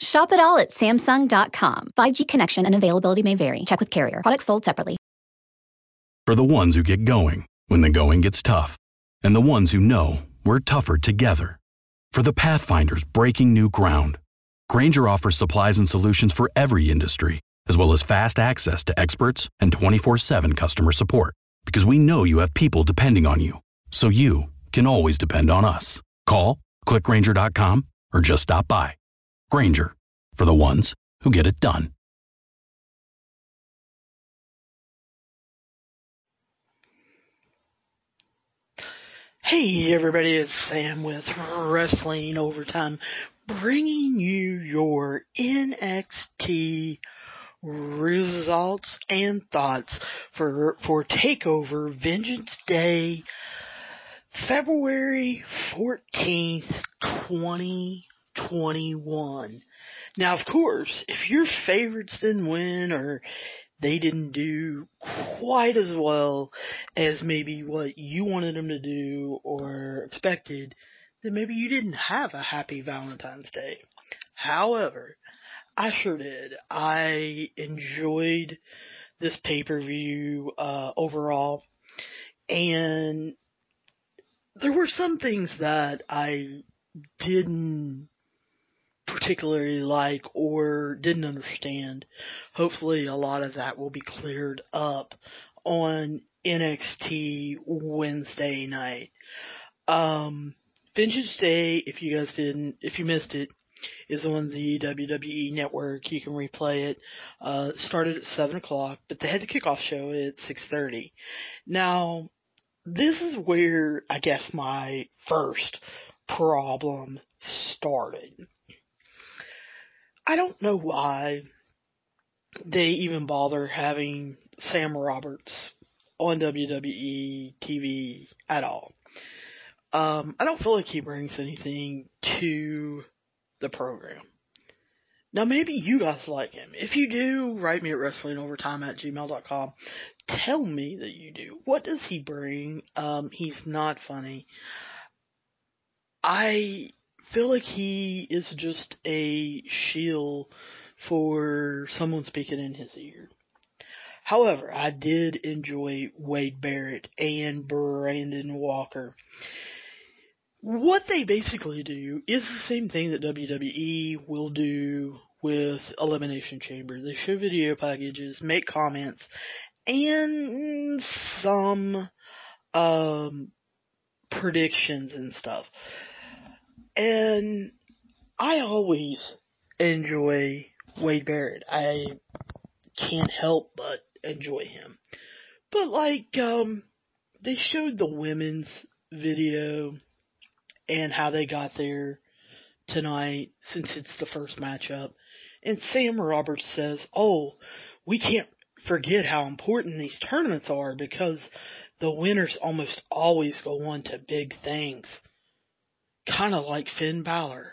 Shop it all at Samsung.com. 5G connection and availability may vary. Check with carrier. Products sold separately. For the ones who get going when the going gets tough, and the ones who know we're tougher together. For the Pathfinders breaking new ground, Grainger offers supplies and solutions for every industry, as well as fast access to experts and 24 7 customer support. Because we know you have people depending on you, so you can always depend on us. Call, clickgranger.com, or just stop by. Grainger, for the ones who get it done. Hey everybody, it's Sam with Wrestling Overtime, bringing you your NXT results and thoughts for for Takeover Vengeance Day, February fourteenth, twenty twenty one. Now, of course, if your favorites didn't win or they didn't do quite as well as maybe what you wanted them to do or expected, then maybe you didn't have a happy Valentine's Day. However, I sure did. I enjoyed this pay-per-view, uh, overall. And there were some things that I didn't particularly like or didn't understand. Hopefully a lot of that will be cleared up on NXT Wednesday night. Um, Vengeance Day, if you guys didn't, if you missed it, is on the WWE network. You can replay it. Uh, started at 7 o'clock, but they had the kickoff show at 6.30. Now, this is where I guess my first problem started. I don't know why they even bother having Sam Roberts on WWE TV at all. Um, I don't feel like he brings anything to the program. Now maybe you guys like him. If you do, write me at wrestlingovertime at gmail.com. Tell me that you do. What does he bring? Um, he's not funny. I feel like he is just a shield for someone speaking in his ear. However, I did enjoy Wade Barrett and Brandon Walker. What they basically do is the same thing that WWE will do with Elimination Chamber. They show video packages, make comments, and some um, predictions and stuff. And I always enjoy Wade Barrett. I can't help but enjoy him. But like, um, they showed the women's video and how they got there tonight since it's the first matchup. And Sam Roberts says, oh, we can't forget how important these tournaments are because the winners almost always go on to big things kind of like Finn Balor.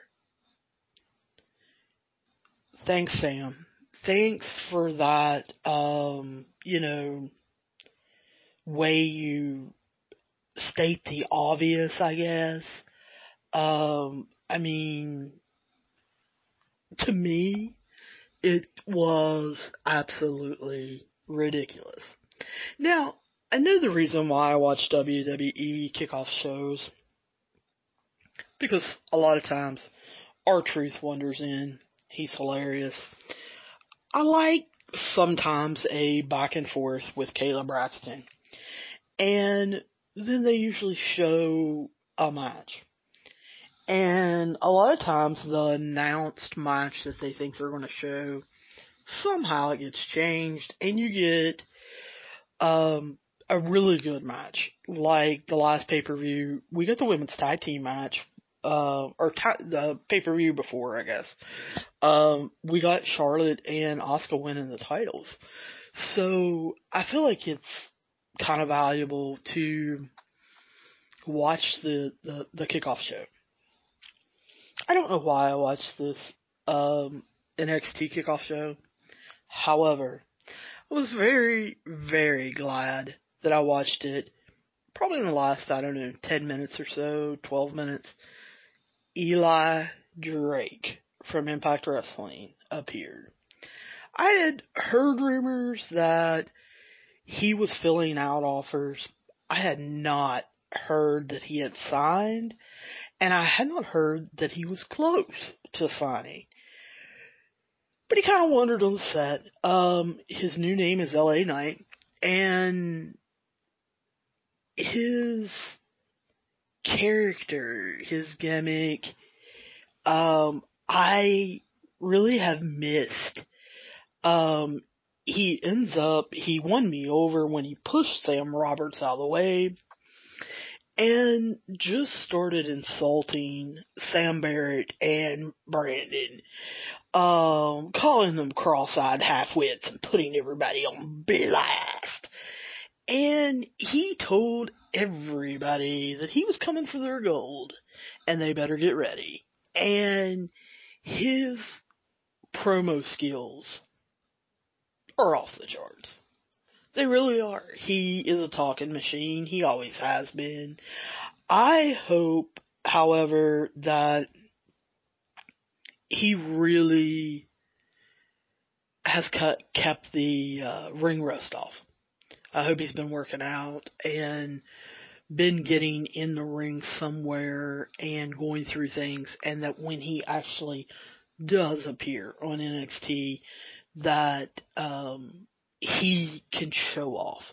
Thanks, Sam. Thanks for that, um, you know, way you state the obvious, I guess. Um, I mean, to me, it was absolutely ridiculous. Now, I know the reason why I watch WWE kickoff shows because a lot of times R-Truth wanders in. He's hilarious. I like sometimes a back and forth with Kayla Braxton. And then they usually show a match. And a lot of times the announced match that they think they're going to show, somehow it gets changed and you get, um, a really good match. Like the last pay per view, we got the women's tag team match uh, or t- the pay per view before, I guess. Um, we got Charlotte and Asuka winning the titles. So I feel like it's kind of valuable to watch the, the, the kickoff show. I don't know why I watched this um, NXT kickoff show. However, I was very, very glad that I watched it. Probably in the last, I don't know, 10 minutes or so, 12 minutes. Eli Drake from Impact Wrestling appeared. I had heard rumors that he was filling out offers. I had not heard that he had signed, and I had not heard that he was close to signing. But he kind of wandered on set. Um, his new name is LA Knight, and his character, his gimmick, um, I really have missed. Um, he ends up, he won me over when he pushed Sam Roberts out of the way and just started insulting Sam Barrett and Brandon, um, calling them cross-eyed half-wits and putting everybody on blast. And he told everybody that he was coming for their gold and they better get ready. And his promo skills are off the charts. They really are. He is a talking machine. He always has been. I hope, however, that he really has cut, kept the uh, ring rust off. I hope he's been working out and been getting in the ring somewhere and going through things and that when he actually does appear on NXT that um he can show off.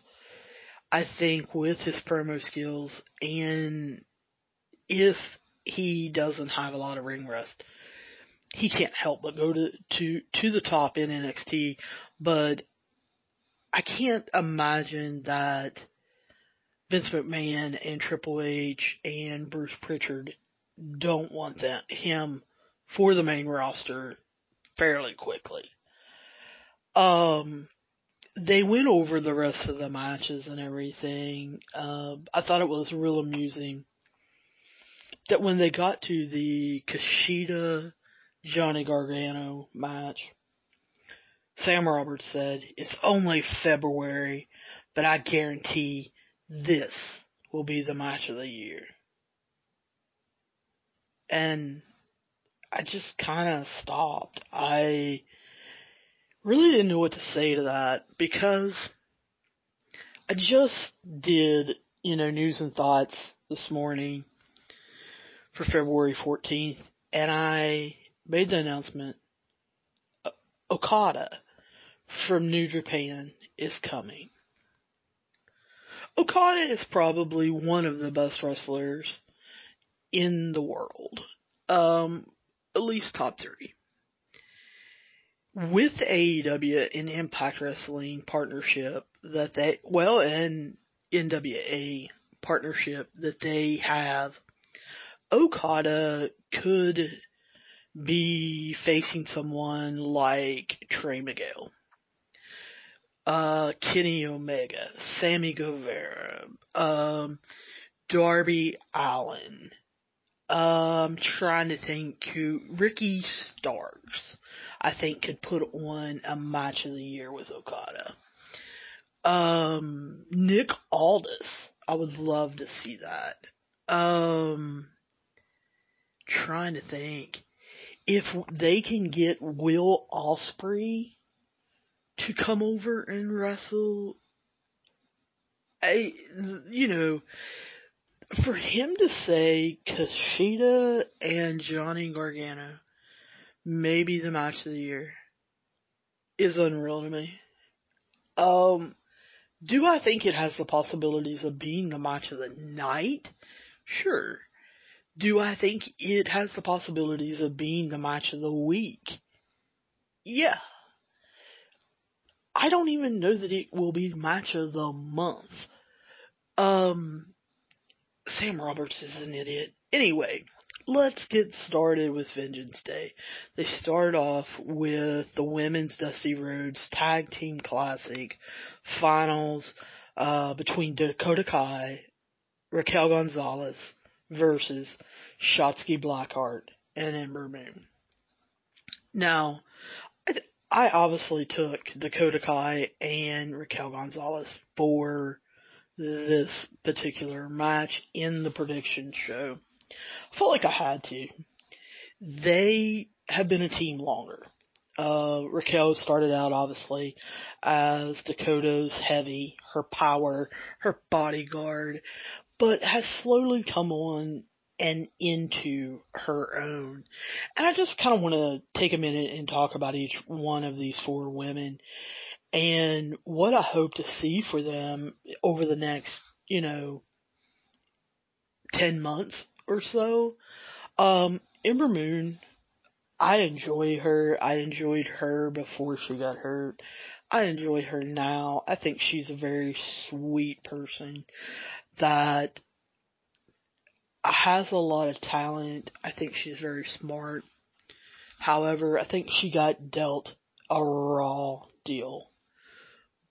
I think with his promo skills and if he doesn't have a lot of ring rust, he can't help but go to to to the top in NXT. But I can't imagine that Vince McMahon and Triple H and Bruce Pritchard don't want that him for the main roster fairly quickly. Um, they went over the rest of the matches and everything. Uh, I thought it was real amusing that when they got to the Kushida Johnny Gargano match, Sam Roberts said, it's only February, but I guarantee this will be the match of the year. And I just kind of stopped. I really didn't know what to say to that because I just did, you know, news and thoughts this morning for February 14th and I made the announcement Okada from New Japan is coming. Okada is probably one of the best wrestlers in the world. Um, at least top three with AEW and Impact Wrestling partnership that they, well, and NWA partnership that they have, Okada could be facing someone like Trey Miguel, uh, Kenny Omega, Sammy Guevara, um, Darby Allin, um, trying to think who, Ricky Starks. I think could put on a match of the year with Okada. Um, Nick Aldis, I would love to see that. Um, trying to think if they can get Will Ospreay to come over and wrestle. I, you know, for him to say Kushida and Johnny Gargano maybe the match of the year is unreal to me. Um, do I think it has the possibilities of being the match of the night? Sure. Do I think it has the possibilities of being the match of the week? Yeah. I don't even know that it will be match of the month. Um, Sam Roberts is an idiot. Anyway, let's get started with Vengeance Day. They start off with the Women's Dusty Rhodes Tag Team Classic finals uh, between Dakota Kai, Raquel Gonzalez versus Shotzi Blackheart and Ember Moon. Now, I, obviously took Dakota Kai and Raquel Gonzalez for this particular match in the prediction show. I felt like I had to. They have been a team longer. Uh, Raquel started out obviously as Dakota's heavy, her power, her bodyguard, but has slowly come on and into her own. And I just kind of want to take a minute and talk about each one of these four women and what I hope to see for them over the next, you know, 10 months or so. Um, Ember Moon, I enjoy her. I enjoyed her before she got hurt. I enjoy her now. I think she's a very sweet person that has a lot of talent. I think she's very smart. However, I think she got dealt a raw deal.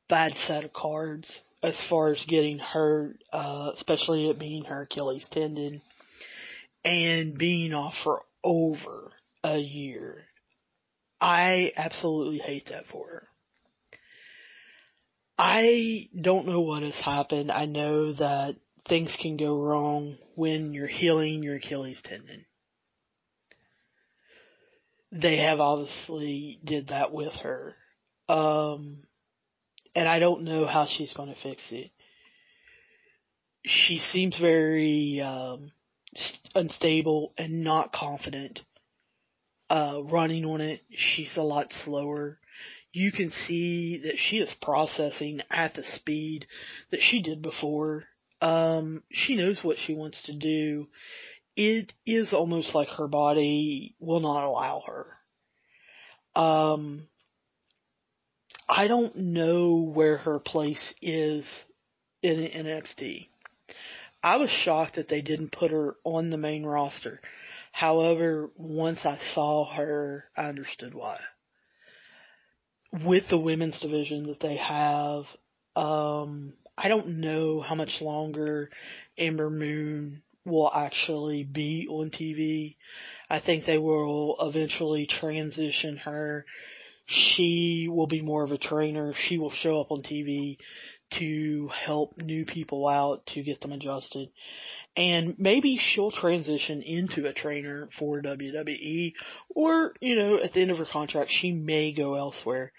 Bad set of cards as far as getting hurt, uh, especially it being her Achilles tendon and being off for over a year. I absolutely hate that for her. I don't know what has happened. I know that things can go wrong when you're healing your Achilles tendon. They have obviously did that with her. Um, and I don't know how she's going to fix it. She seems very, um, unstable and not confident uh, running on it. She's a lot slower. You can see that she is processing at the speed that she did before. Um, she knows what she wants to do. It is almost like her body will not allow her. Um, I don't know where her place is in NXT. I was shocked that they didn't put her on the main roster. However, once I saw her, I understood why. With the women's division that they have, um, I don't know how much longer Ember Moon will actually be on TV. I think they will eventually transition her. She will be more of a trainer. She will show up on TV to help new people out to get them adjusted. And maybe she'll transition into a trainer for WWE or, you know, at the end of her contract, she may go elsewhere.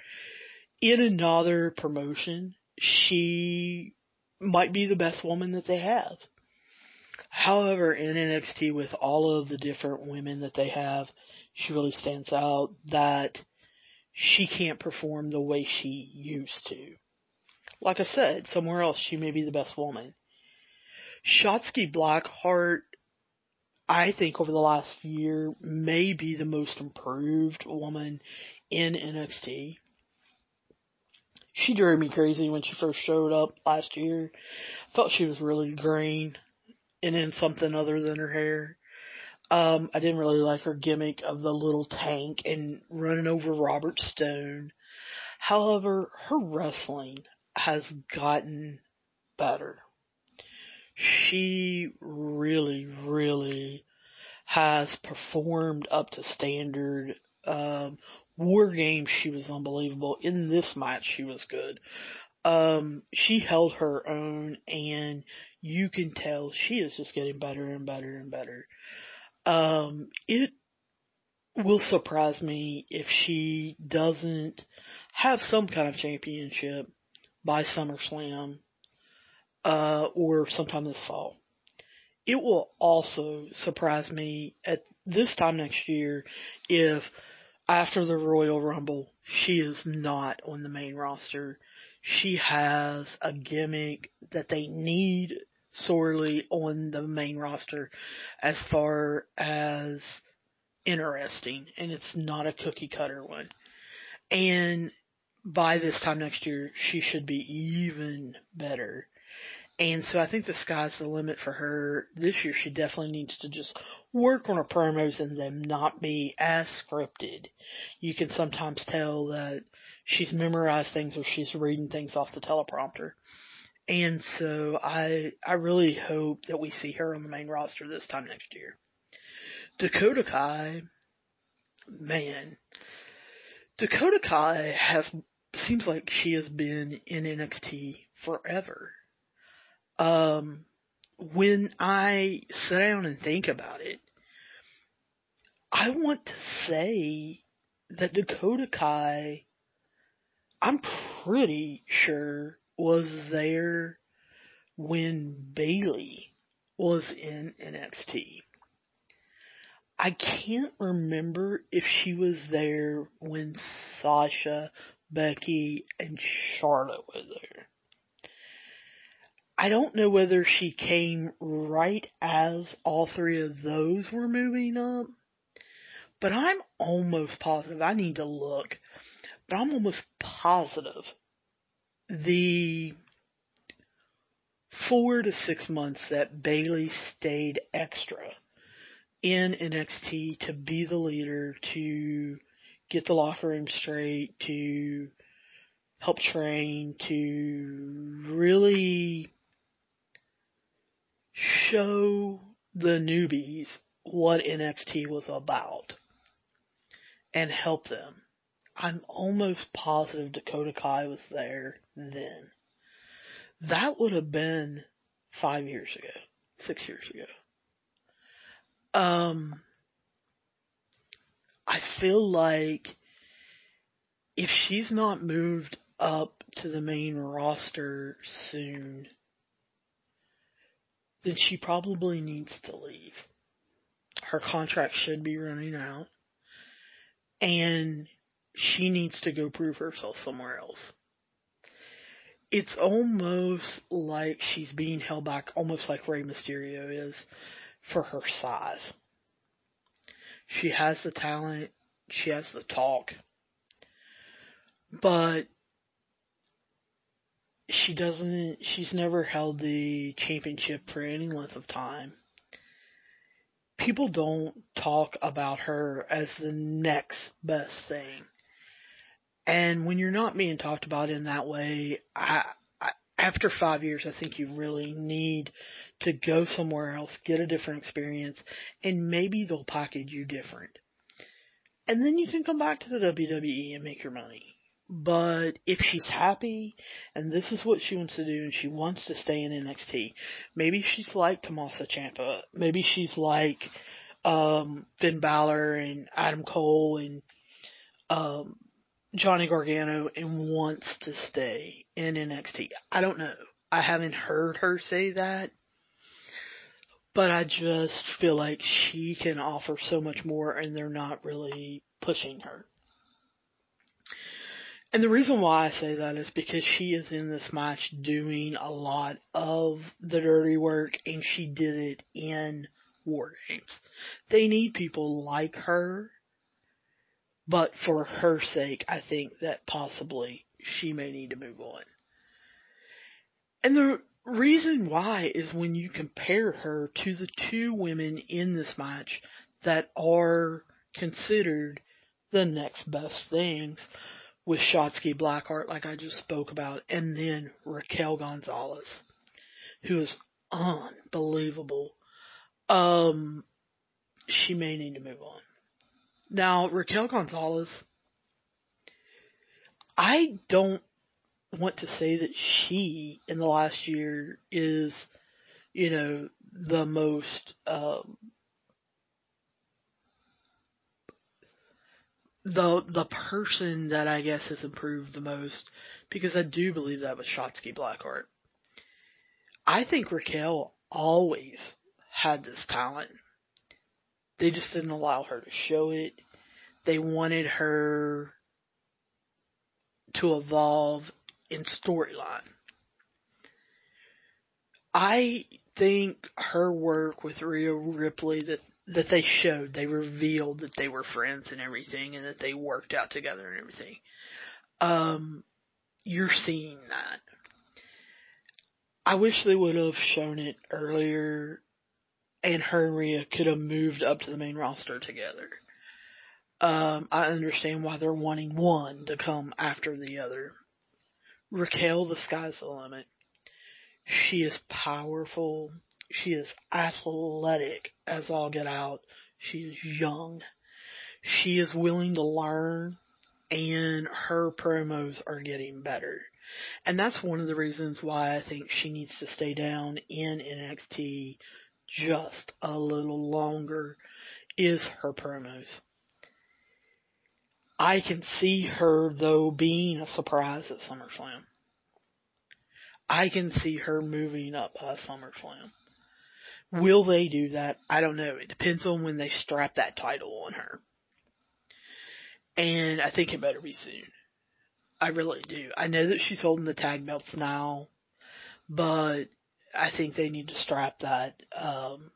In another promotion, she might be the best woman that they have. However, in NXT with all of the different women that they have, she really stands out that she can't perform the way she used to. Like I said, somewhere else she may be the best woman. Shotzi Blackheart, I think over the last year, may be the most improved woman in NXT. She drove me crazy when she first showed up last year. Felt she was really green and in something other than her hair. Um, I didn't really like her gimmick of the little tank and running over Robert Stone. However, her wrestling, has gotten better. She really, really has performed up to standard. Um, War Games, she was unbelievable. In this match, she was good. Um, she held her own, and you can tell she is just getting better and better and better. Um, it will surprise me if she doesn't have some kind of championship by SummerSlam, uh, or sometime this fall. It will also surprise me at this time next year if after the Royal Rumble, she is not on the main roster. She has a gimmick that they need sorely on the main roster as far as interesting, and it's not a cookie cutter one. And by this time next year, she should be even better. And so I think the sky's the limit for her. This year she definitely needs to just work on her promos and them not be as scripted. You can sometimes tell that she's memorized things or she's reading things off the teleprompter. And so I I really hope that we see her on the main roster this time next year. Dakota Kai, man, Dakota Kai has seems like she has been in NXT forever. Um, when I sit down and think about it, I want to say that Dakota Kai, I'm pretty sure was there when Bayley was in NXT. I can't remember if she was there when Sasha, Becky, and Charlotte were there. I don't know whether she came right as all three of those were moving up, but I'm almost positive. I need to look, but I'm almost positive the four to six months that Bayley stayed extra in NXT to be the leader, to get the locker room straight, to help train, to really show the newbies what NXT was about and help them. I'm almost positive Dakota Kai was there then. That would have been five years ago, six years ago. Um, I feel like if she's not moved up to the main roster soon, then she probably needs to leave. Her contract should be running out. And she needs to go prove herself somewhere else. It's almost like she's being held back, almost like Rey Mysterio is, for her size. She has the talent, she has the talk, but she doesn't, she's never held the championship for any length of time. People don't talk about her as the next best thing. And when you're not being talked about in that way, I, I, after five years, I think you really need to go somewhere else, get a different experience, and maybe they'll package you different. And then you can come back to the WWE and make your money. But if she's happy and this is what she wants to do and she wants to stay in NXT, maybe she's like Tommaso Ciampa. Maybe she's like um Finn Balor and Adam Cole and um Johnny Gargano and wants to stay in NXT. I don't know. I haven't heard her say that. But I just feel like she can offer so much more and they're not really pushing her. And the reason why I say that is because she is in this match doing a lot of the dirty work and she did it in War Games. They need people like her, but for her sake, I think that possibly she may need to move on. And the reason why is when you compare her to the two women in this match that are considered the next best things with Shotzi Blackheart, like I just spoke about, and then Raquel Gonzalez, who is unbelievable. Um, she may need to move on. Now, Raquel Gonzalez, I don't want to say that she, in the last year, is, you know, the most, um, the the person that I guess has improved the most because I do believe that was Shotzi Blackheart. I think Raquel always had this talent. They just didn't allow her to show it. They wanted her to evolve in storyline. I think her work with Rhea Ripley that that they showed, they revealed that they were friends and everything and that they worked out together and everything. Um, you're seeing that. I wish they would have shown it earlier and her and Rhea could have moved up to the main roster together. Um, I understand why they're wanting one to come after the other. Raquel, the sky's the limit. She is powerful. She is athletic as all get out. She is young. She is willing to learn and her promos are getting better. And that's one of the reasons why I think she needs to stay down in NXT just a little longer is her promos. I can see her though being a surprise at SummerSlam. I can see her moving up by SummerSlam. Will they do that? I don't know. It depends on when they strap that title on her. And I think it better be soon. I really do. I know that she's holding the tag belts now, but I think they need to strap that um,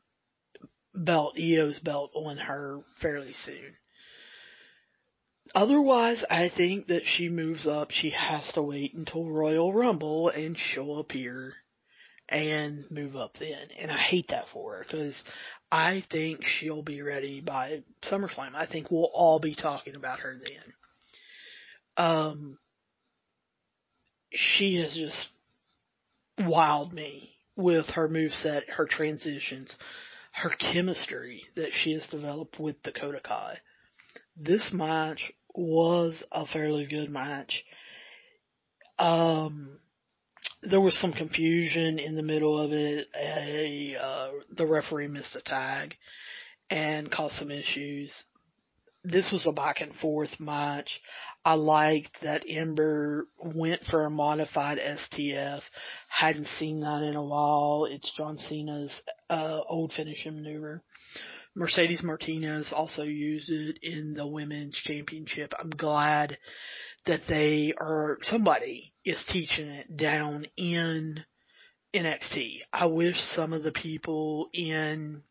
belt, Io's belt, on her fairly soon. Otherwise, I think that she moves up. She has to wait until Royal Rumble and she'll appear and move up then. And I hate that for her because I think she'll be ready by SummerSlam. I think we'll all be talking about her then. Um, she has just wowed me with her move set, her transitions, her chemistry that she has developed with Dakota Kai. This match was a fairly good match. Um, there was some confusion in the middle of it. A, uh, the referee missed a tag and caused some issues. This was a back and forth match. I liked that Ember went for a modified STF. Hadn't seen that in a while. It's John Cena's uh, old finishing maneuver. Mercedes Martinez also used it in the women's championship. I'm glad that they are, somebody is teaching it down in NXT. I wish some of the people in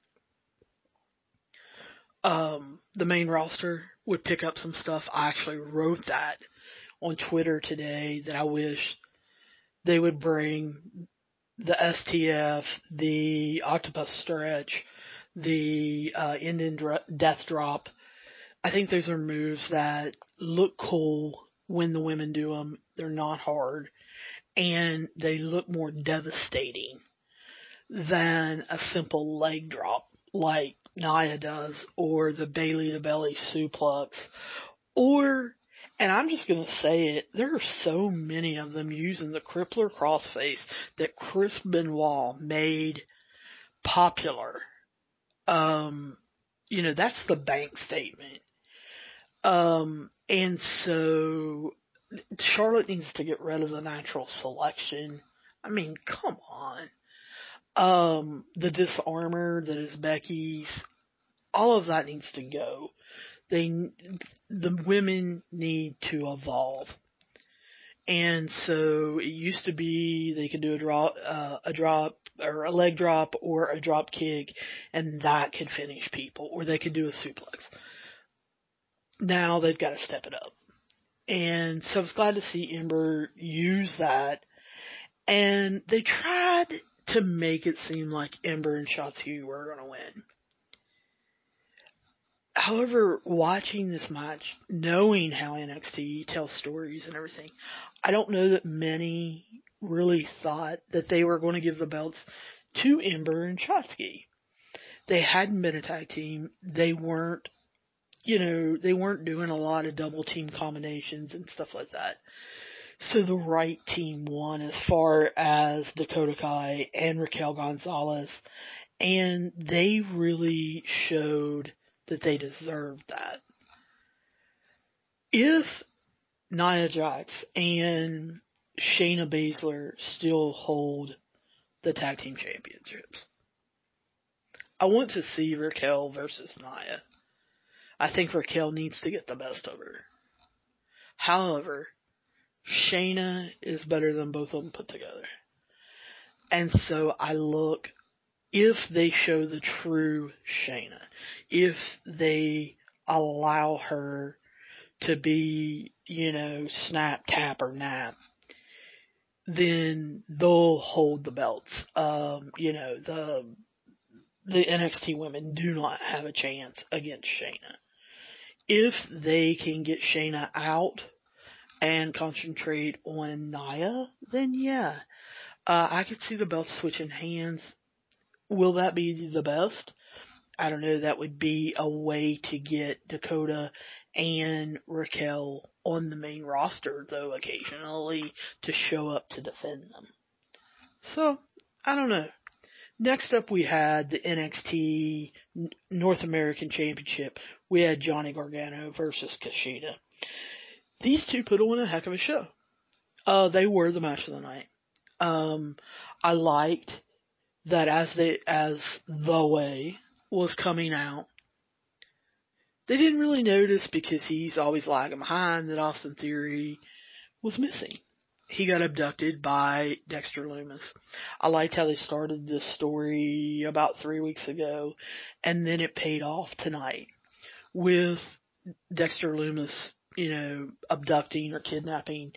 um, the main roster would pick up some stuff. I actually wrote that on Twitter today that I wish they would bring the STF, the octopus stretch, the uh, Indian death drop. I think those are moves that look cool when the women do them. They're not hard and they look more devastating than a simple leg drop like Nia does, or the Bayley to belly suplex, or, and I'm just gonna say it, there are so many of them using the crippler crossface that Chris Benoit made popular. Um, you know, that's the bank statement. Um, and so Charlotte needs to get rid of the natural selection. I mean, come on um, the Dis-arm-her that is Becky's, all of that needs to go. They, the women need to evolve. And so it used to be they could do a drop, uh, a drop or a leg drop or a drop kick and that could finish people or they could do a suplex. Now they've got to step it up. And so I was glad to see Ember use that. And they tried to make it seem like Ember and Shotzi were going to win. However, watching this match, knowing how NXT tells stories and everything, I don't know that many really thought that they were going to give the belts to Ember and Shotzi. They hadn't been a tag team. They weren't, you know, they weren't doing a lot of double team combinations and stuff like that. So the right team won as far as Dakota Kai and Raquel Gonzalez, and they really showed that they deserved that. If Nia Jax and Shayna Baszler still hold the tag team championships, I want to see Raquel versus Nia. I think Raquel needs to get the best of her. However, Shayna is better than both of them put together. And so I look, if they show the true Shayna, if they allow her to be, you know, snap, tap, or nap, then they'll hold the belts. Um, you know, the the NXT women do not have a chance against Shayna. If they can get Shayna out and concentrate on Nia, then yeah. Uh, I could see the belts switching hands. Will that be the best? I don't know. That would be a way to get Dakota and Raquel on the main roster, though, occasionally to show up to defend them. So, I don't know. Next up, we had the NXT North American Championship. We had Johnny Gargano versus Kushida. These two put on a heck of a show. Uh, they were the match of the night. Um, I liked that as they, as the way was coming out, they didn't really notice because he's always lagging behind that Austin Theory was missing. He got abducted by Dexter Lumis. I liked how they started this story about three weeks ago, and then it paid off tonight with Dexter Lumis, you know, abducting or kidnapping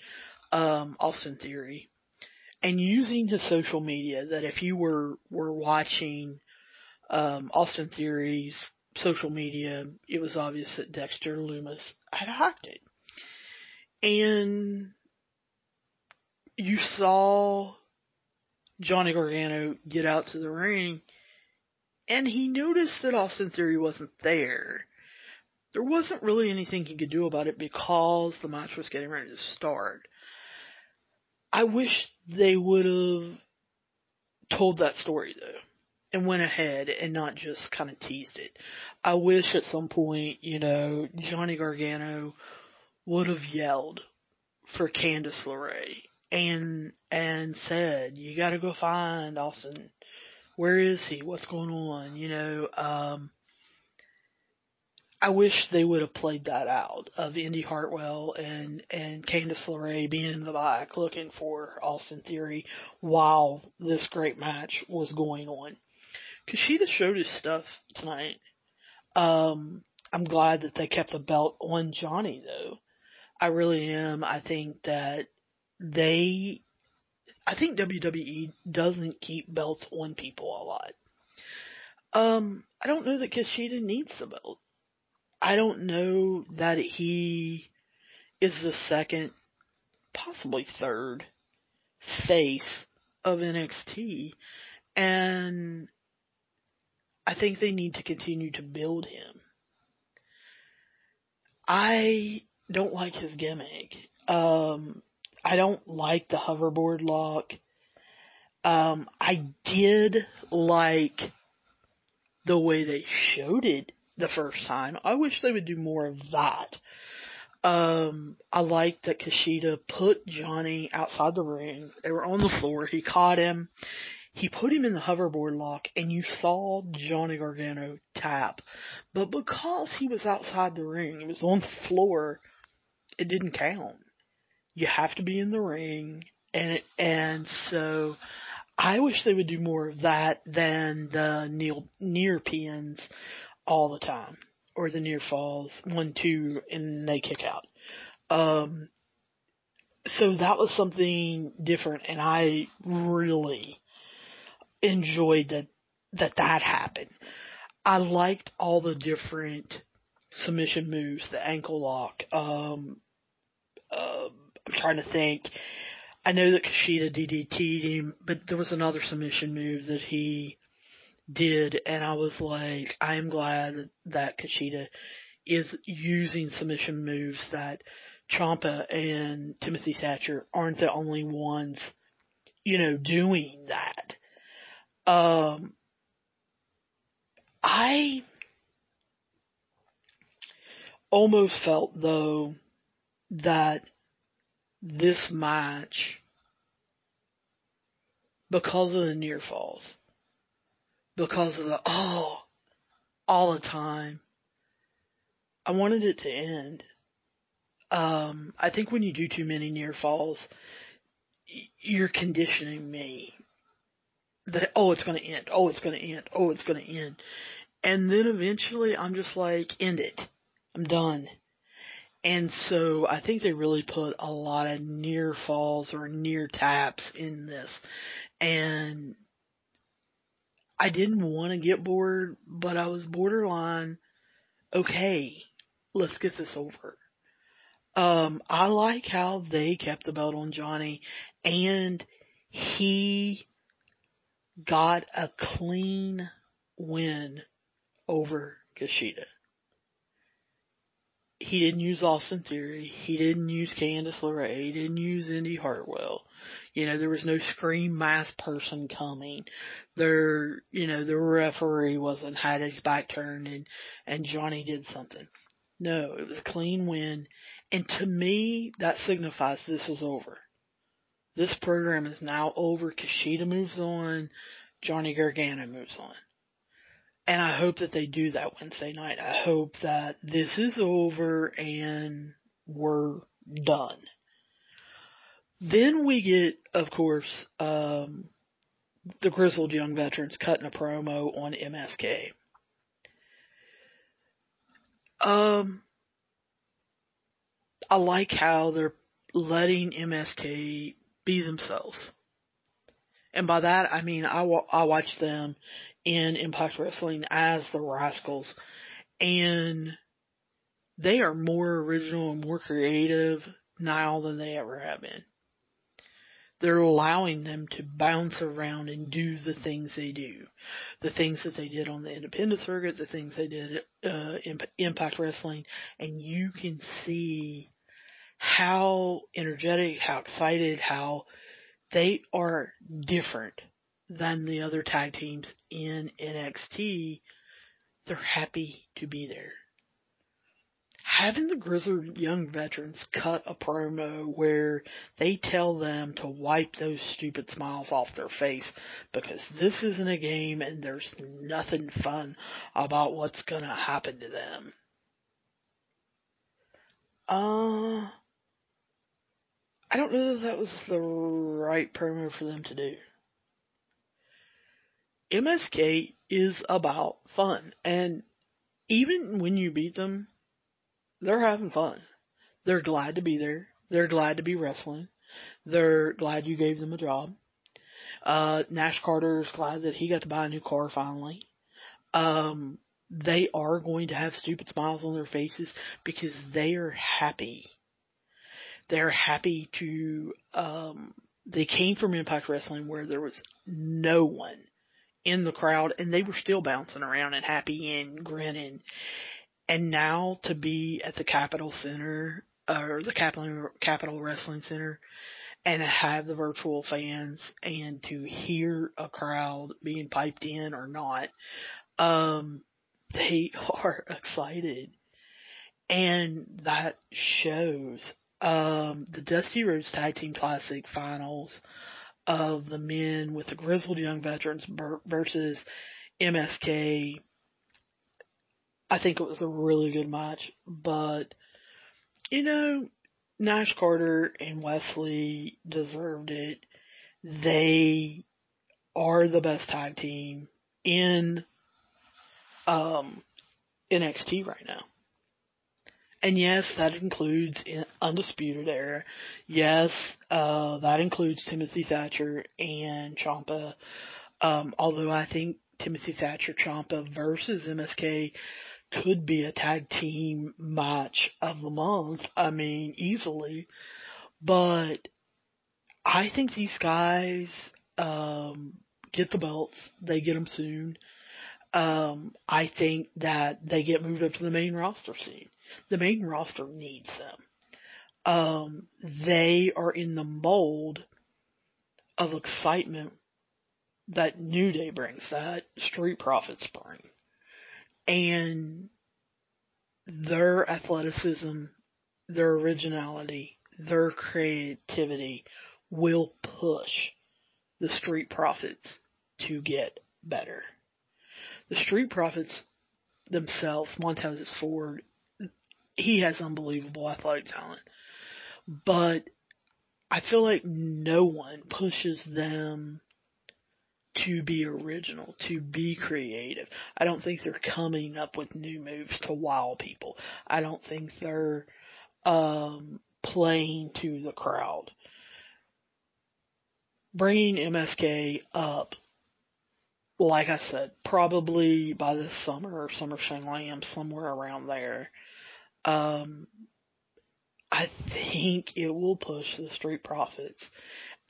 um, Austin Theory, and using his social media. That if you were were watching um, Austin Theory's social media, it was obvious that Dexter Lumis had hacked it. And you saw Johnny Gargano get out to the ring and he noticed that Austin Theory wasn't there. There wasn't really anything he could do about it because the match was getting ready to start. I wish they would have told that story though and went ahead and not just kind of teased it. I wish at some point, you know, Johnny Gargano would have yelled for Candice LeRae and and said, "You got to go find Austin. Where is he? What's going on?" You know, um, I wish they would have played that out of Indi Hartwell and and Candice LeRae being in the back looking for Austin Theory while this great match was going on. because she just showed his stuff tonight. Um, I'm glad that they kept the belt on Johnny though. I really am. I think that they, I think WWE doesn't keep belts on people a lot. Um, I don't know that Kushida needs the belt. I don't know that he is the second, possibly third face of NXT. And I think they need to continue to build him. I don't like his gimmick. Um, I don't like the hoverboard lock. Um, I did like the way they showed it the first time. I wish they would do more of that. Um, I liked that Kushida put Johnny outside the ring. They were on the floor. He caught him. He put him in the hoverboard lock and you saw Johnny Gargano tap. But because he was outside the ring, he was on the floor, it didn't count. You have to be in the ring and and so I wish they would do more of that than the near, near pins all the time. Or the near falls, one, two, and they kick out. Um, so that was something different and I really enjoyed that that that happened. I liked all the different submission moves, the ankle lock. Um, uh, I'm trying to think. I know that Kushida DDT'd him, but there was another submission move that he did, and I was like, I am glad that Kushida is using submission moves that Ciampa and Timothy Thatcher aren't the only ones, you know, doing that. Um, I almost felt though that this match, because of the near falls, because of the oh, all the time, I wanted it to end. Um, I think when you do too many near falls, you're conditioning me that oh it's gonna end, oh it's gonna end, oh it's gonna end. And then eventually I'm just like, end it. I'm done. And so I think they really put a lot of near falls or near taps in this. And I didn't want to get bored, but I was borderline, okay, let's get this over. Um, I like how they kept the belt on Johnny and he got a clean win over Kushida. He didn't use Austin Theory. He didn't use Candice LeRae. He didn't use Indi Hartwell. You know, there was no scream mass person coming. There, you know, the referee wasn't had his back turned and, and Johnny did something. No, it was a clean win. And to me, that signifies this is over. This program is now over. Kushida moves on. Johnny Gargano moves on. And I hope that they do that Wednesday night. I hope that this is over and we're done. Then we get, of course, um, the grizzled young veterans cutting a promo on MSK. Um, I like how they're letting MSK be themselves. And by that, I mean, I, I watch them in Impact Wrestling as the Rascals, and they are more original and more creative now than they ever have been. They're allowing them to bounce around and do the things they do. The things that they did on the independent circuit, the things they did uh, in Impact Wrestling, and you can see how energetic, how excited, how they are different than the other tag teams in NXT. They're happy to be there. Having the grizzled young veterans cut a promo where they tell them to wipe those stupid smiles off their face because this isn't a game and there's nothing fun about what's gonna happen to them. Uh, don't know that that was the right promo for them to do. MSK is about fun, and even when you beat them, they're having fun. They're glad to be there. They're glad to be wrestling. They're glad you gave them a job. Uh, Nash Carter is glad that he got to buy a new car finally. Um, they are going to have stupid smiles on their faces because they are happy they're happy to, um, they came from Impact Wrestling where there was no one in the crowd and they were still bouncing around and happy and grinning. And now to be at the Capitol Center, or the Capitol, Capitol Wrestling Center, and have the virtual fans and to hear a crowd being piped in or not, um, they are excited. And that shows um, the Dusty Rhodes Tag Team Classic finals of the men with the Grizzled Young Veterans versus MSK. I think it was a really good match, but you know, Nash Carter and Wes Lee deserved it. They are the best tag team in um, NXT right now. And yes, that includes Undisputed Era. Yes, uh, that includes Timothy Thatcher and Ciampa. Um, although I think Timothy Thatcher Ciampa versus MSK could be a tag team match of the month. I mean, easily. But I think these guys, um, get the belts. They get them soon. Um, I think that they get moved up to the main roster scene. The main roster needs them. Um, they are in the mold of excitement that New Day brings, that Street Profits bring. And their athleticism, their originality, their creativity will push the Street Profits to get better. The Street Profits themselves, Montez Ford he has unbelievable athletic talent. But I feel like no one pushes them to be original, to be creative. I don't think they're coming up with new moves to wow people. I don't think they're um, playing to the crowd. Bringing MSK up, like I said, probably by this summer or Summer Slam, somewhere around there. Um, I think it will push the Street Profits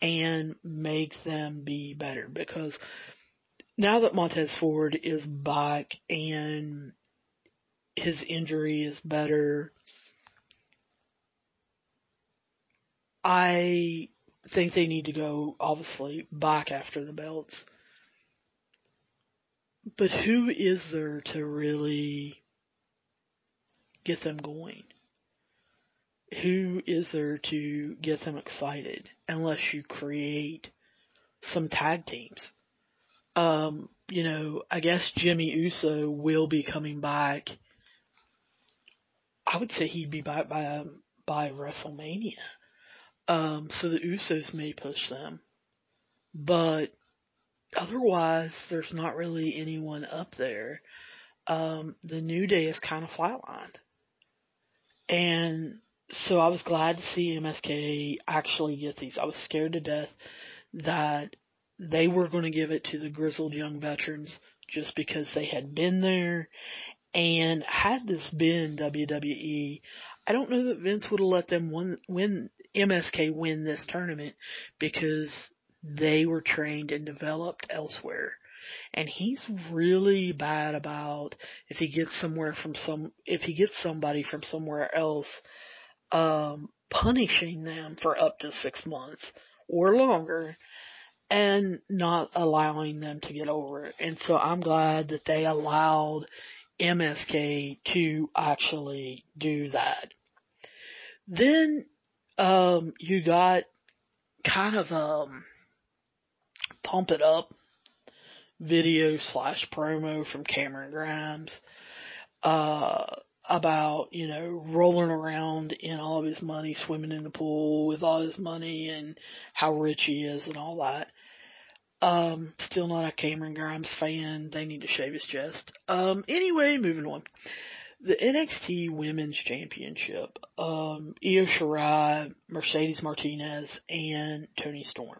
and make them be better because now that Montez Ford is back and his injury is better, I think they need to go obviously back after the belts. But who is there to really get them going? Who is there to get them excited unless you create some tag teams? Um, you know, I guess Jimmy Uso will be coming back. I would say he'd be back by by WrestleMania. Um, so the Usos may push them. But otherwise, there's not really anyone up there. Um, the New Day is kind of flatlined. And so I was glad to see MSK actually get these. I was scared to death that they were going to give it to the grizzled young veterans just because they had been there. And had this been WWE, I don't know that Vince would have let them win, win MSK win this tournament because they were trained and developed elsewhere. And he's really bad about if he gets somewhere from some, if he gets somebody from somewhere else, um, punishing them for up to six months or longer and not allowing them to get over it. And so I'm glad that they allowed MSK to actually do that. Then um, you got kind of um, pump it up video slash promo from Cameron Grimes uh, about you know rolling around in all of his money, swimming in the pool with all his money, and how rich he is and all that. Um, still not a Cameron Grimes fan. They need to shave his chest. Um, anyway, moving on the NXT Women's Championship, um, Io Shirai, Mercedes Martinez, and Toni Storm.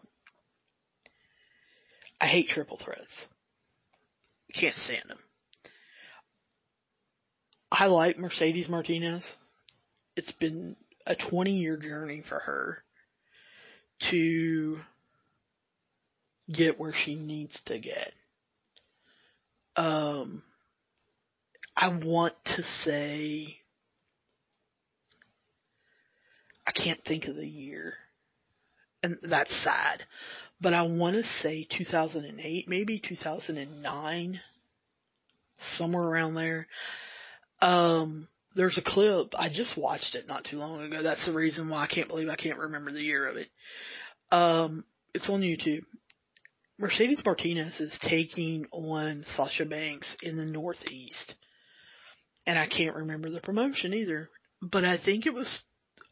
I hate triple threats. Can't stand them. I like Mercedes Martinez. It's been a 20 year journey for her to get where she needs to get. Um, I want to say, I can't think of the year, and that's sad, but I want to say 2008, maybe 2009, somewhere around there. Um, there's a clip, I just watched it not too long ago. That's the reason why I can't believe I can't remember the year of it. Um, it's on YouTube. Mercedes Martinez is taking on Sasha Banks in the Northeast and I can't remember the promotion either, but I think it was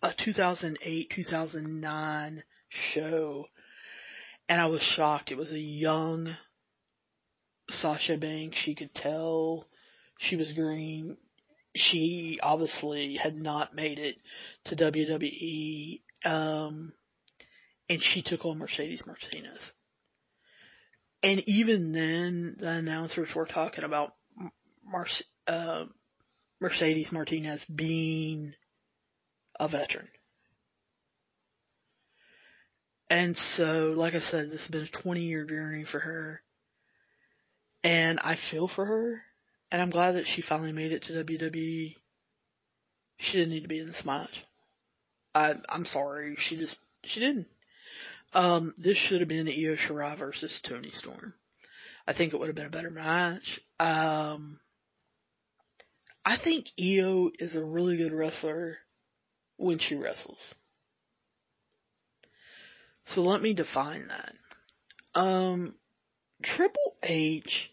a 2008, 2009 show, and I was shocked. It was a young Sasha Banks. She could tell she was green. She obviously had not made it to WWE, um, and she took on Mercedes Martinez. And even then, the announcers were talking about Mar- uh, Mercedes Martinez being a veteran. And so, like I said, this has been a 20 year journey for her. And I feel for her. And I'm glad that she finally made it to WWE. She didn't need to be in this match. I, I'm sorry. She just, she didn't. Um, this should have been Io Shirai versus Toni Storm. I think it would have been a better match. Um, I think Io is a really good wrestler when she wrestles. So let me define that. Um, Triple H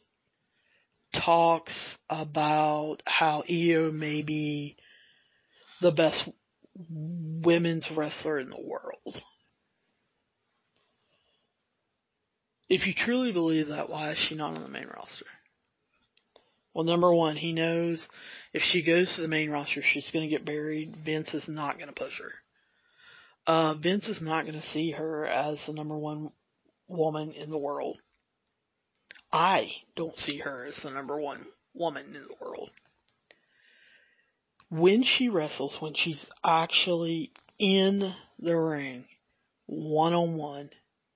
talks about how Io may be the best women's wrestler in the world. If you truly believe that, why is she not on the main roster? Well, number one, he knows if she goes to the main roster, she's going to get buried. Vince is not going to push her. Uh, Vince is not going to see her as the number one woman in the world. I don't see her as the number one woman in the world. When she wrestles, when she's actually in the ring, one on one,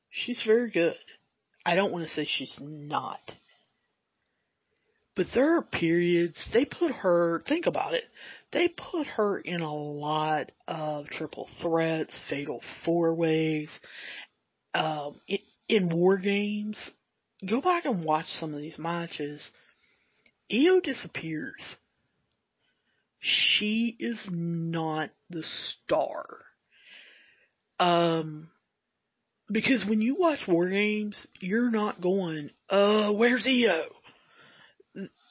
she's very good. I don't want to say she's not. But there are periods, they put her, think about it, they put her in a lot of triple threats, fatal four ways, um, in, in war games. Go back and watch some of these matches. Io disappears. She is not the star. Um, because when you watch war games, you're not going, uh, where's Io?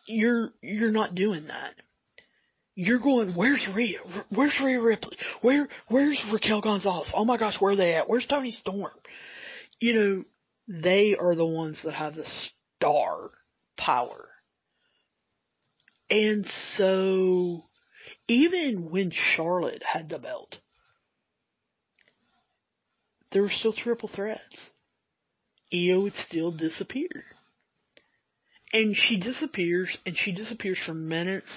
You're, you're not doing that. You're going, where's Rhea? Where's Rhea Ripley? Where, where's Raquel Gonzalez? Oh my gosh, where are they at? Where's Toni Storm? You know, they are the ones that have the star power. And so, even when Charlotte had the belt, there were still triple threats. Io would still disappear. And she disappears, and she disappears for minutes,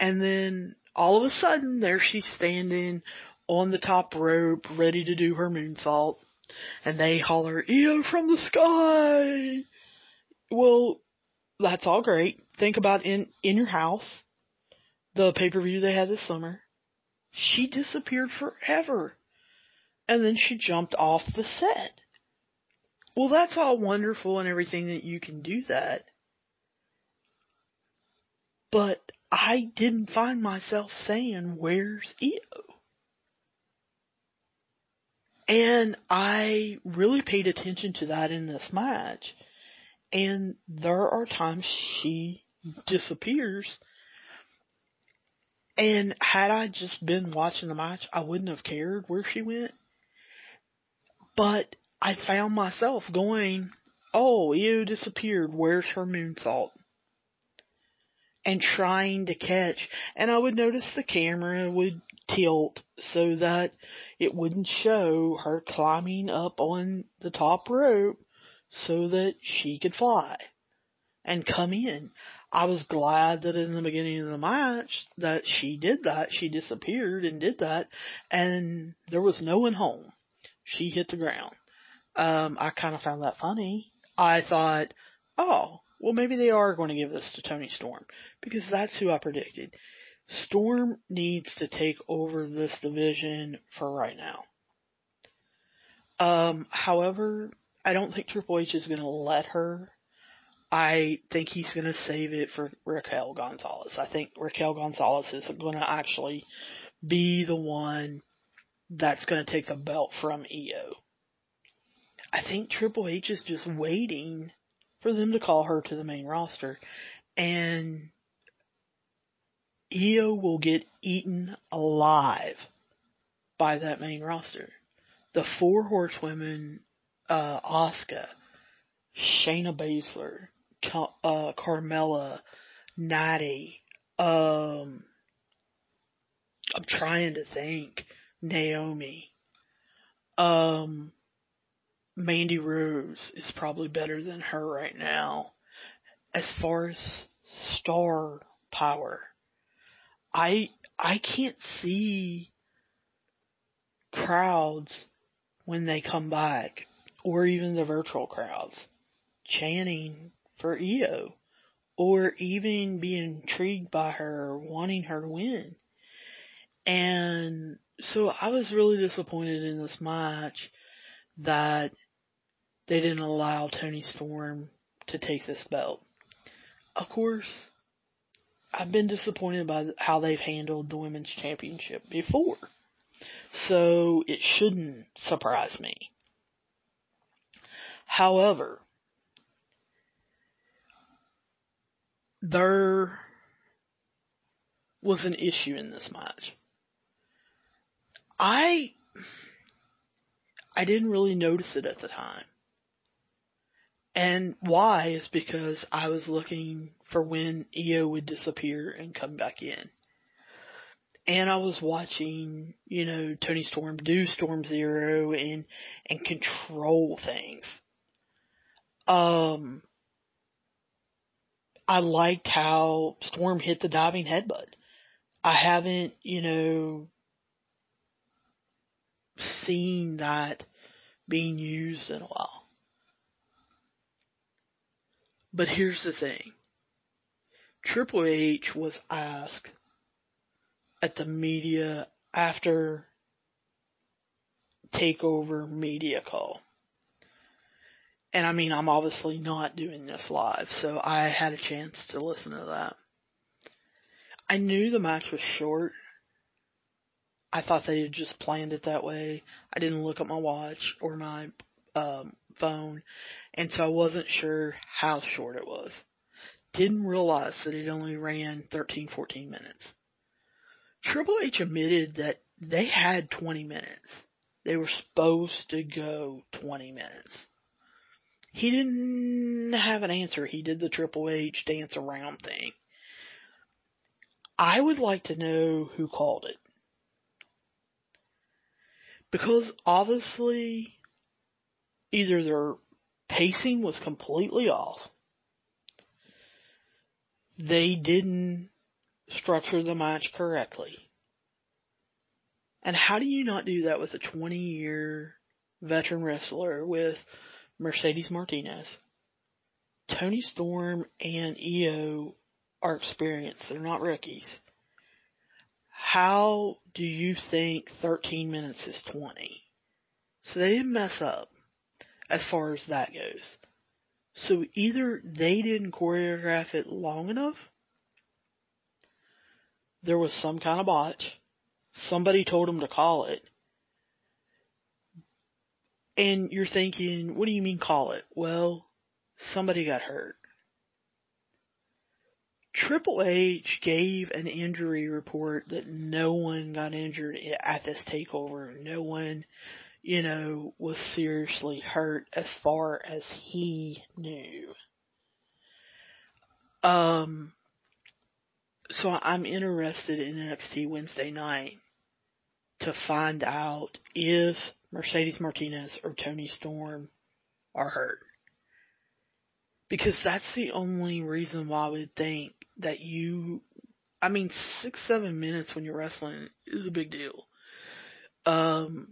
and then all of a sudden, there she's standing on the top rope, ready to do her moonsault, and they holler, Io from the sky! Well, that's all great. Think about in, in your house, the pay-per-view they had this summer. She disappeared forever and then she jumped off the set. Well, that's all wonderful and everything that you can do that. But I didn't find myself saying, where's Io? And I really paid attention to that in this match. And there are times she disappears. And had I just been watching the match, I wouldn't have cared where she went. But I found myself going, oh, Io disappeared. Where's her moonsault? And trying to catch. And I would notice the camera would tilt so that it wouldn't show her climbing up on the top rope so that she could fly and come in. I was glad that in the beginning of the match that she did that. She disappeared and did that and there was no one home she hit the ground. Um, I kind of found that funny. I thought, oh, well maybe they are going to give this to Toni Storm because that's who I predicted. Storm needs to take over this division for right now. Um, however, I don't think Triple H is going to let her. I think he's going to save it for Raquel Gonzalez. I think Raquel Gonzalez is going to actually be the one that's going to take the belt from Io. I think Triple H is just waiting for them to call her to the main roster and Io will get eaten alive by that main roster. The four horsewomen, uh, Asuka, Shayna Baszler, uh, Carmella, Natty, um, I'm trying to think. Naomi. Um, Mandy Rose is probably better than her right now. As far as star power, I I can't see crowds when they come back, or even the virtual crowds, chanting for Io, or even being intrigued by her, wanting her to win. And so I was really disappointed in this match that they didn't allow Toni Storm to take this belt. Of course, I've been disappointed by how they've handled the women's championship before. So it shouldn't surprise me. However, there was an issue in this match. I I didn't really notice it at the time. And why is because I was looking for when Io would disappear and come back in. And I was watching, you know, Toni Storm do Storm Zero and, and control things. Um, I liked how Storm hit the diving headbutt. I haven't, you know, seen that being used in a while. But here's the thing. Triple H was asked at the media after takeover media call. And I mean, I'm obviously not doing this live, so I had a chance to listen to that. I knew the match was short. I thought they had just planned it that way. I didn't look at my watch or my um, phone, and so I wasn't sure how short it was. Didn't realize that it only ran 13, 14 minutes. Triple H admitted that they had 20 minutes. They were supposed to go 20 minutes. He didn't have an answer. He did the Triple H dance around thing. I would like to know who called it. Because obviously, either their pacing was completely off, they didn't structure the match correctly. And how do you not do that with a 20 year veteran wrestler with Mercedes Martinez? Toni Storm and Io are experienced. They're not rookies. How do you think 13 minutes is 20? So they didn't mess up as far as that goes. So either they didn't choreograph it long enough, there was some kind of botch, somebody told them to call it, and you're thinking, what do you mean call it? Well, somebody got hurt. Triple H gave an injury report that no one got injured at this takeover. No one, you know, was seriously hurt as far as he knew. Um, so I'm interested in NXT Wednesday night to find out if Mercedes Martinez or Toni Storm are hurt. Because that's the only reason why I would think that you, I mean, six, seven minutes when you're wrestling is a big deal. Um,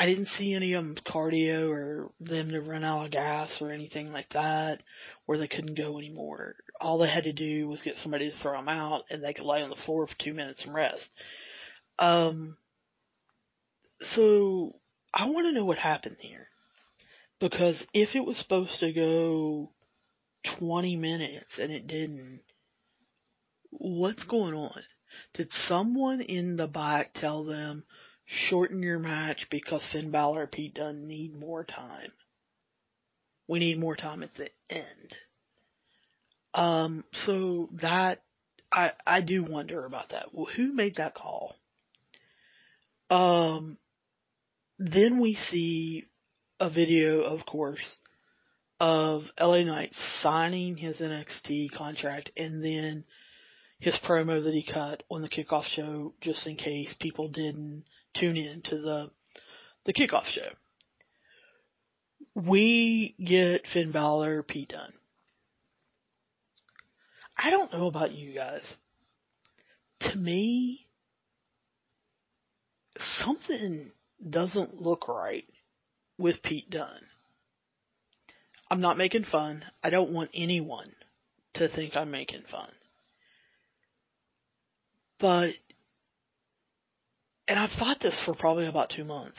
I didn't see any of them cardio or them to run out of gas or anything like that where they couldn't go anymore. All they had to do was get somebody to throw them out and they could lay on the floor for two minutes and rest. Um, so I want to know what happened here because if it was supposed to go 20 minutes and it didn't, what's going on? Did someone in the back tell them, shorten your match because Finn Balor Pete Dunne need more time? We need more time at the end. Um, so that, I, I do wonder about that. Well, who made that call? Um, then we see a video, of course, of LA Knight signing his NXT contract and then his promo that he cut on the kickoff show just in case people didn't tune in to the the kickoff show. We get Finn Balor, Pete Dunne. I don't know about you guys. To me, something doesn't look right with Pete Dunne. I'm not making fun. I don't want anyone to think I'm making fun. But, and I've thought this for probably about two months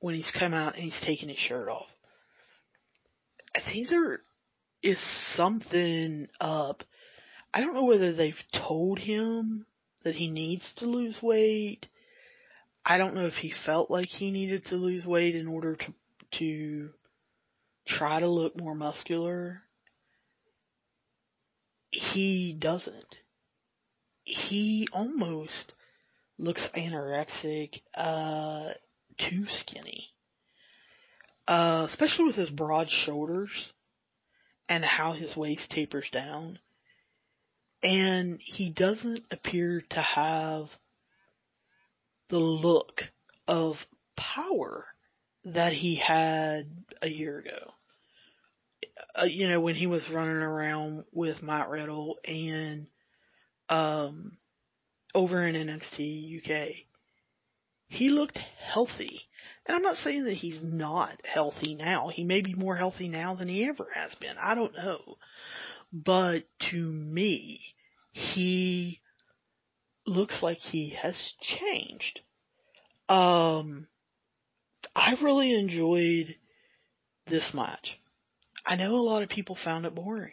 when he's come out and he's taking his shirt off. I think there is something up. I don't know whether they've told him that he needs to lose weight. I don't know if he felt like he needed to lose weight in order to to try to look more muscular. He doesn't he almost looks anorexic, uh, too skinny. Uh, especially with his broad shoulders. and how his waist tapers down. And he doesn't appear to have the look of power that he had a year ago. Uh, you know, when he was running around with Matt Riddle and um, over in NXT UK, he looked healthy. And I'm not saying that he's not healthy now. He may be more healthy now than he ever has been. I don't know. But to me, he looks like he has changed. Um, I really enjoyed this match. I know a lot of people found it boring.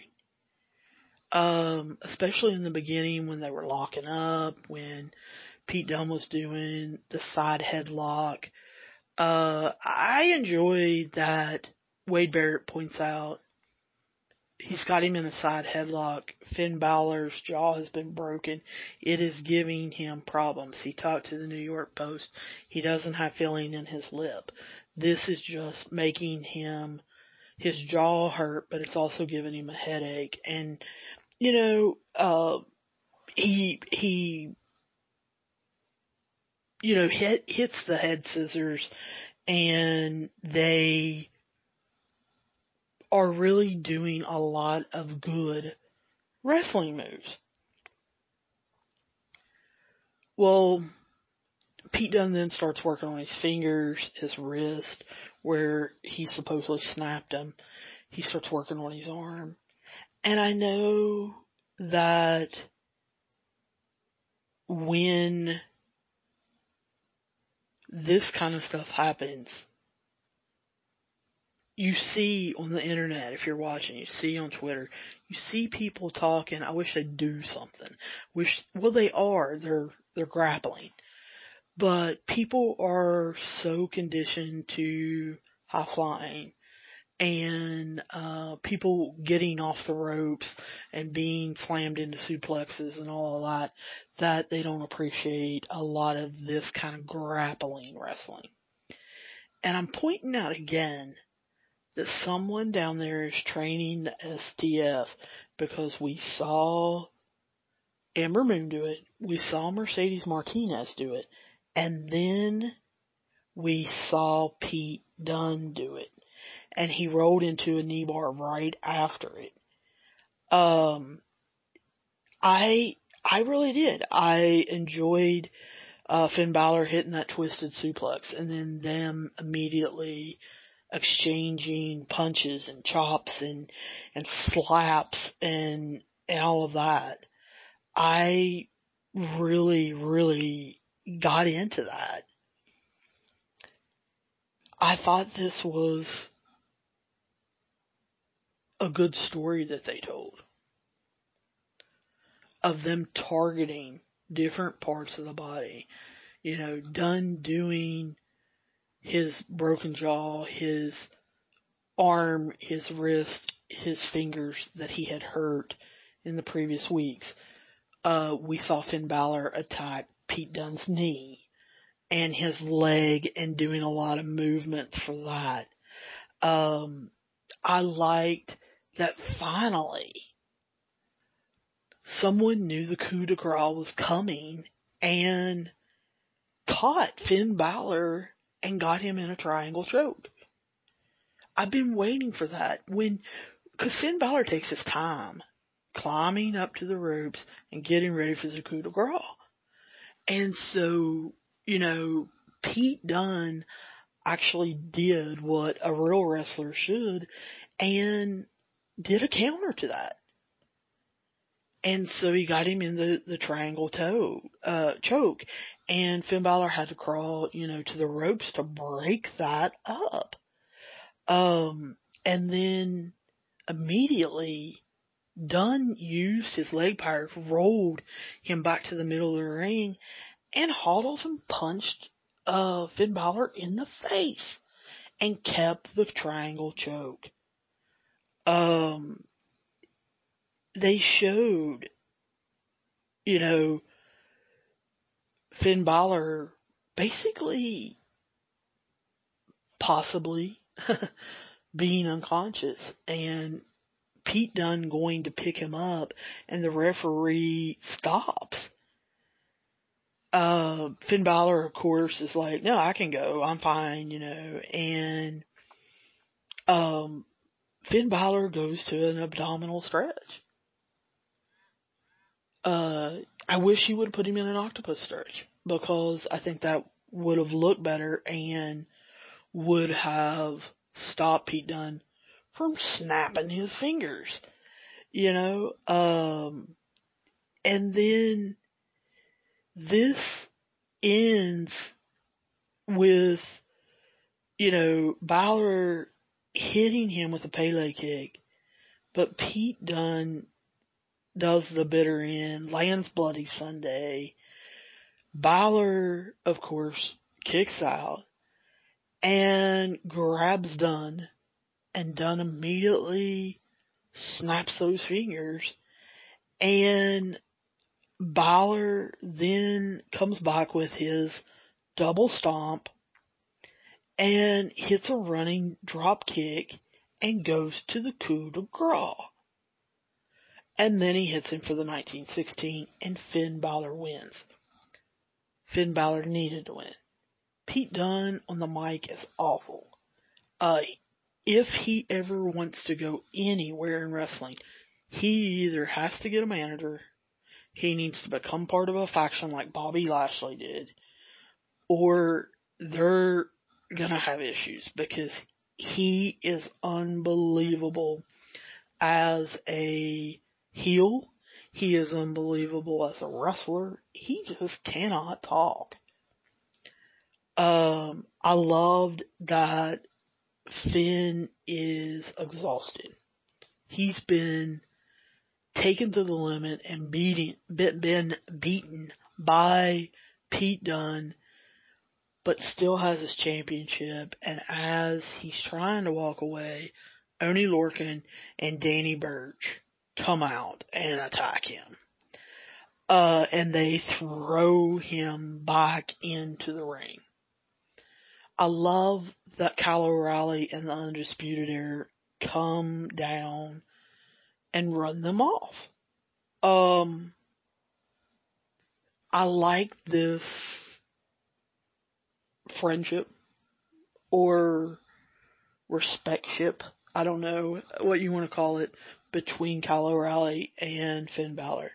Um, especially in the beginning when they were locking up, when Pete Dunne was doing the side headlock. Uh, I enjoy that Wade Barrett points out he's got him in a side headlock. Finn Balor's jaw has been broken. It is giving him problems. He talked to the New York Post. He doesn't have feeling in his lip. This is just making him his jaw hurt, but it's also giving him a headache. And you know, uh, he he you know, hit, hits the head scissors and they are really doing a lot of good wrestling moves. Well, Pete Dunne then starts working on his fingers, his wrist, where he supposedly snapped him. He starts working on his arm. And I know that when this kind of stuff happens, you see on the internet, if you're watching, you see on Twitter, you see people talking, I wish they'd do something. Wish, well they are, they're, they're grappling. But people are so conditioned to high flying and uh, people getting off the ropes and being slammed into suplexes and all of that, that they don't appreciate a lot of this kind of grappling wrestling. And I'm pointing out again that someone down there is training the STF because we saw Ember Moon do it, we saw Mercedes Martinez do it, and then we saw Pete Dunne do it and he rolled into a knee bar right after it. Um, I, I really did. I enjoyed, uh, Finn Balor hitting that twisted suplex and then them immediately exchanging punches and chops and, and slaps and, and all of that. I really, really got into that. I thought this was a good story that they told of them targeting different parts of the body. You know, Dunne doing his broken jaw, his arm, his wrist, his fingers that he had hurt in the previous weeks. Uh, we saw Finn Balor attack Pete Dunne's knee and his leg and doing a lot of movements for that. Um, I liked that finally someone knew the coup de grace was coming and caught Finn Balor and got him in a triangle choke. I've been waiting for that when, cause Finn Balor takes his time climbing up to the ropes and getting ready for the coup de grace. And so, you know, Pete Dunne actually did what a real wrestler should and did a counter to that. And so he got him in the, the triangle toe, uh, choke and Finn Balor had to crawl, you know, to the ropes to break that up. Um, and then immediately Dunne used his leg power, rolled him back to the middle of the ring and Hamilton punched, uh, Finn Balor in the face and kept the triangle choke um, they showed, you know, Finn Balor basically, possibly being unconscious and Pete Dunne going to pick him up and the referee stops. Uh, Finn Balor, of course, is like, no, I can go. I'm fine, you know, and, um, Finn Balor goes to an abdominal stretch. Uh, I wish he would have put him in an octopus stretch because I think that would have looked better and would have stopped Pete Dunne from snapping his fingers. You know, um, and then this ends with, you know, Balor hitting him with a Pele kick, but Pete Dunne does the bitter end, lands Bloody Sunday. Balor, of course, kicks out and grabs Dunne and Dunne immediately snaps those fingers and Balor then comes back with his double stomp and hits a running drop kick and goes to the coup de grace. And then he hits him for the 1916 and Finn Balor wins. Finn Balor needed to win. Pete Dunne on the mic is awful. Uh, if he ever wants to go anywhere in wrestling, he either has to get a manager, he needs to become part of a faction like Bobby Lashley did, or they're gonna have issues because he is unbelievable as a heel. He is unbelievable as a wrestler. He just cannot talk. Um, I loved that Finn is exhausted. He's been taken to the limit and beaten, been beaten by Pete Dunne, but still has his championship. And as he's trying to walk away, Oney Lorcan and Danny Burch come out and attack him. Uh, and they throw him back into the ring. I love that Kyle O'Reilly and the Undisputed Era come down and run them off. Um, I like this friendship or respectship. I don't know what you want to call it between Kyle O'Reilly and Finn Balor.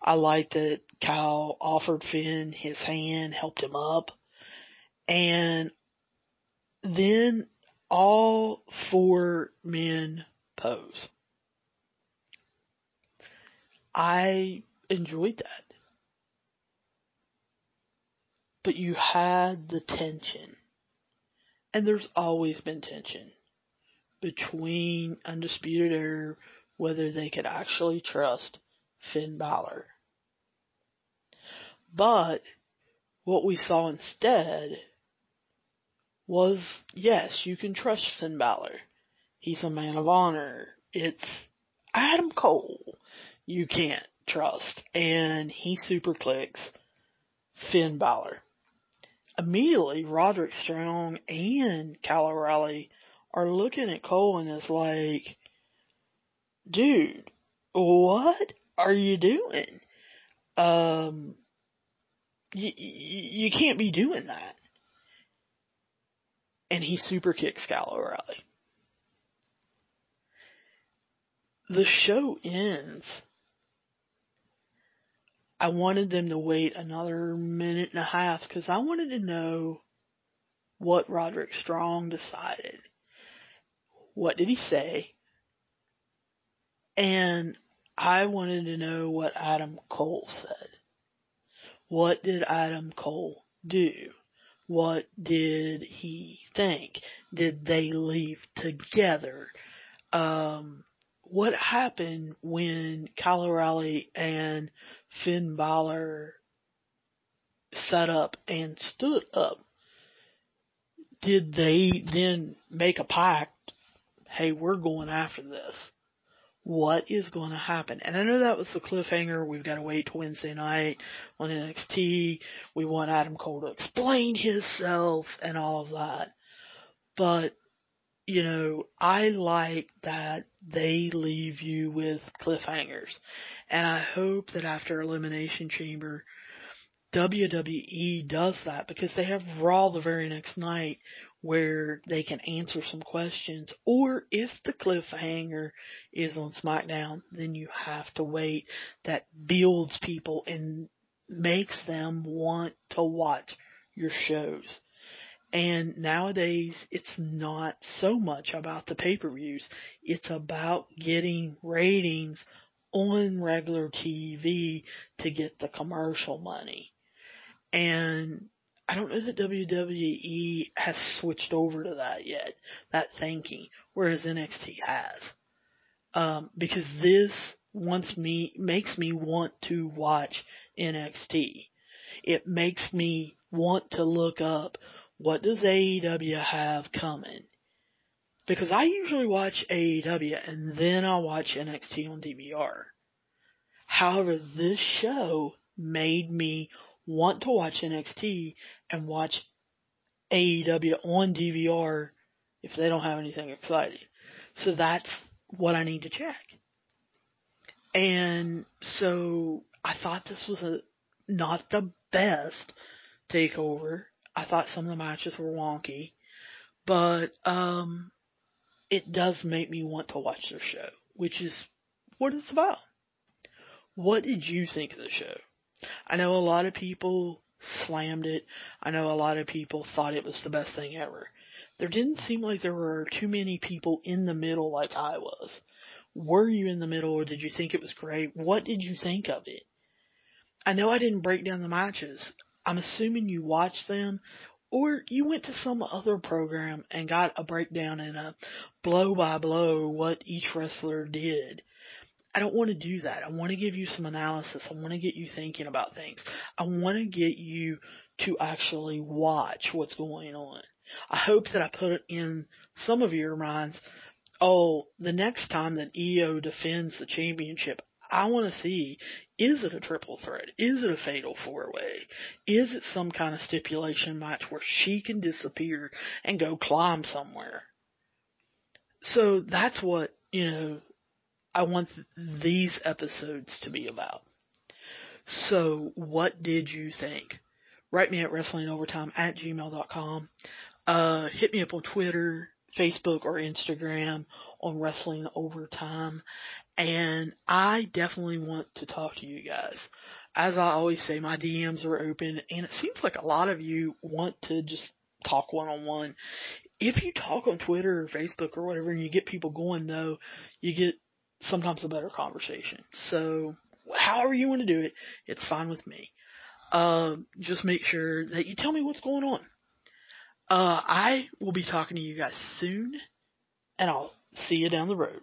I like that Kyle offered Finn his hand, helped him up. And then all four men pose. I enjoyed that. But you had the tension. And there's always been tension between Undisputed Era whether they could actually trust Finn Balor. But what we saw instead was yes, you can trust Finn Balor. He's a man of honor. It's Adam Cole you can't trust. And he super kicks Finn Balor. Immediately, Roderick Strong and Kyle O'Reilly are looking at Cole and is like, dude, what are you doing? Um, you, you can't be doing that. And he super kicks Kyle O'Reilly. The show ends. I wanted them to wait another minute and a half because I wanted to know what Roderick Strong decided. What did he say? And I wanted to know what Adam Cole said. What did Adam Cole do? What did he think? Did they leave together? Um, what happened when Kyle O'Reilly and Finn Balor sat up and stood up? Did they then make a pact? Hey, we're going after this what is going to happen. And I know that was the cliffhanger. We've got to wait Wednesday night on NXT. We want Adam Cole to explain himself and all of that. But you know, I like that they leave you with cliffhangers. And I hope that after Elimination Chamber, WWE does that because they have Raw the very next night where they can answer some questions. Or if the cliffhanger is on SmackDown, then you have to wait. That builds people and makes them want to watch your shows. And nowadays, it's not so much about the pay-per-views. It's about getting ratings on regular TV to get the commercial money. And I don't know that WWE has switched over to that yet, that thinking, whereas NXT has. Um, because this wants me, makes me want to watch NXT. It makes me want to look up what does AEW have coming? Because I usually watch AEW and then I watch NXT on DVR. However, this show made me want to watch NXT and watch AEW on DVR if they don't have anything exciting. So that's what I need to check. And so I thought this was a not the best takeover. I thought some of the matches were wonky, but um it does make me want to watch their show, which is what it's about. What did you think of the show? I know a lot of people slammed it. I know a lot of people thought it was the best thing ever. There didn't seem like there were too many people in the middle like I was. Were you in the middle or did you think it was great? What did you think of it? I know I didn't break down the matches. I'm assuming you watched them or you went to some other program and got a breakdown and a blow by blow what each wrestler did. I don't want to do that. I want to give you some analysis. I want to get you thinking about things. I want to get you to actually watch what's going on. I hope that I put in some of your minds, oh, the next time that Io defends the championship, I want to see, is it a triple threat? Is it a fatal four way? Is it some kind of stipulation match where she can disappear and go climb somewhere? So that's what, you know, I want these episodes to be about. So, what did you think? Write me at wrestlingovertime at gmail.com. Uh, hit me up on Twitter, Facebook, or Instagram on Wrestling Overtime. And I definitely want to talk to you guys. As I always say, my DMs are open, and it seems like a lot of you want to just talk one on one. If you talk on Twitter or Facebook or whatever and you get people going though, you get sometimes a better conversation. So, however you want to do it, it's fine with me. Uh, just make sure that you tell me what's going on. Uh, I will be talking to you guys soon, and I'll see you down the road.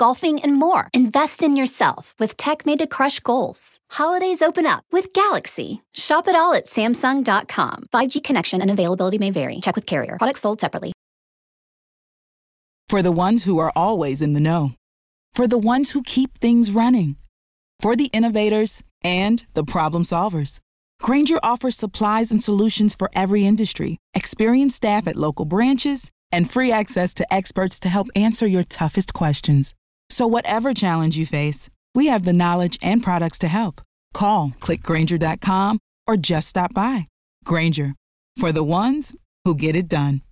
golfing, and more. Invest in yourself with tech made to crush goals. Holidays open up with Galaxy. Shop it all at Samsung.com. 5G connection and availability may vary. Check with carrier. Products sold separately. For the ones who are always in the know. For the ones who keep things running. For the innovators and the problem solvers. Grainger offers supplies and solutions for every industry, experienced staff at local branches, and free access to experts to help answer your toughest questions. So, whatever challenge you face, we have the knowledge and products to help. Call clickgrainger.com or just stop by. Grainger for the ones who get it done.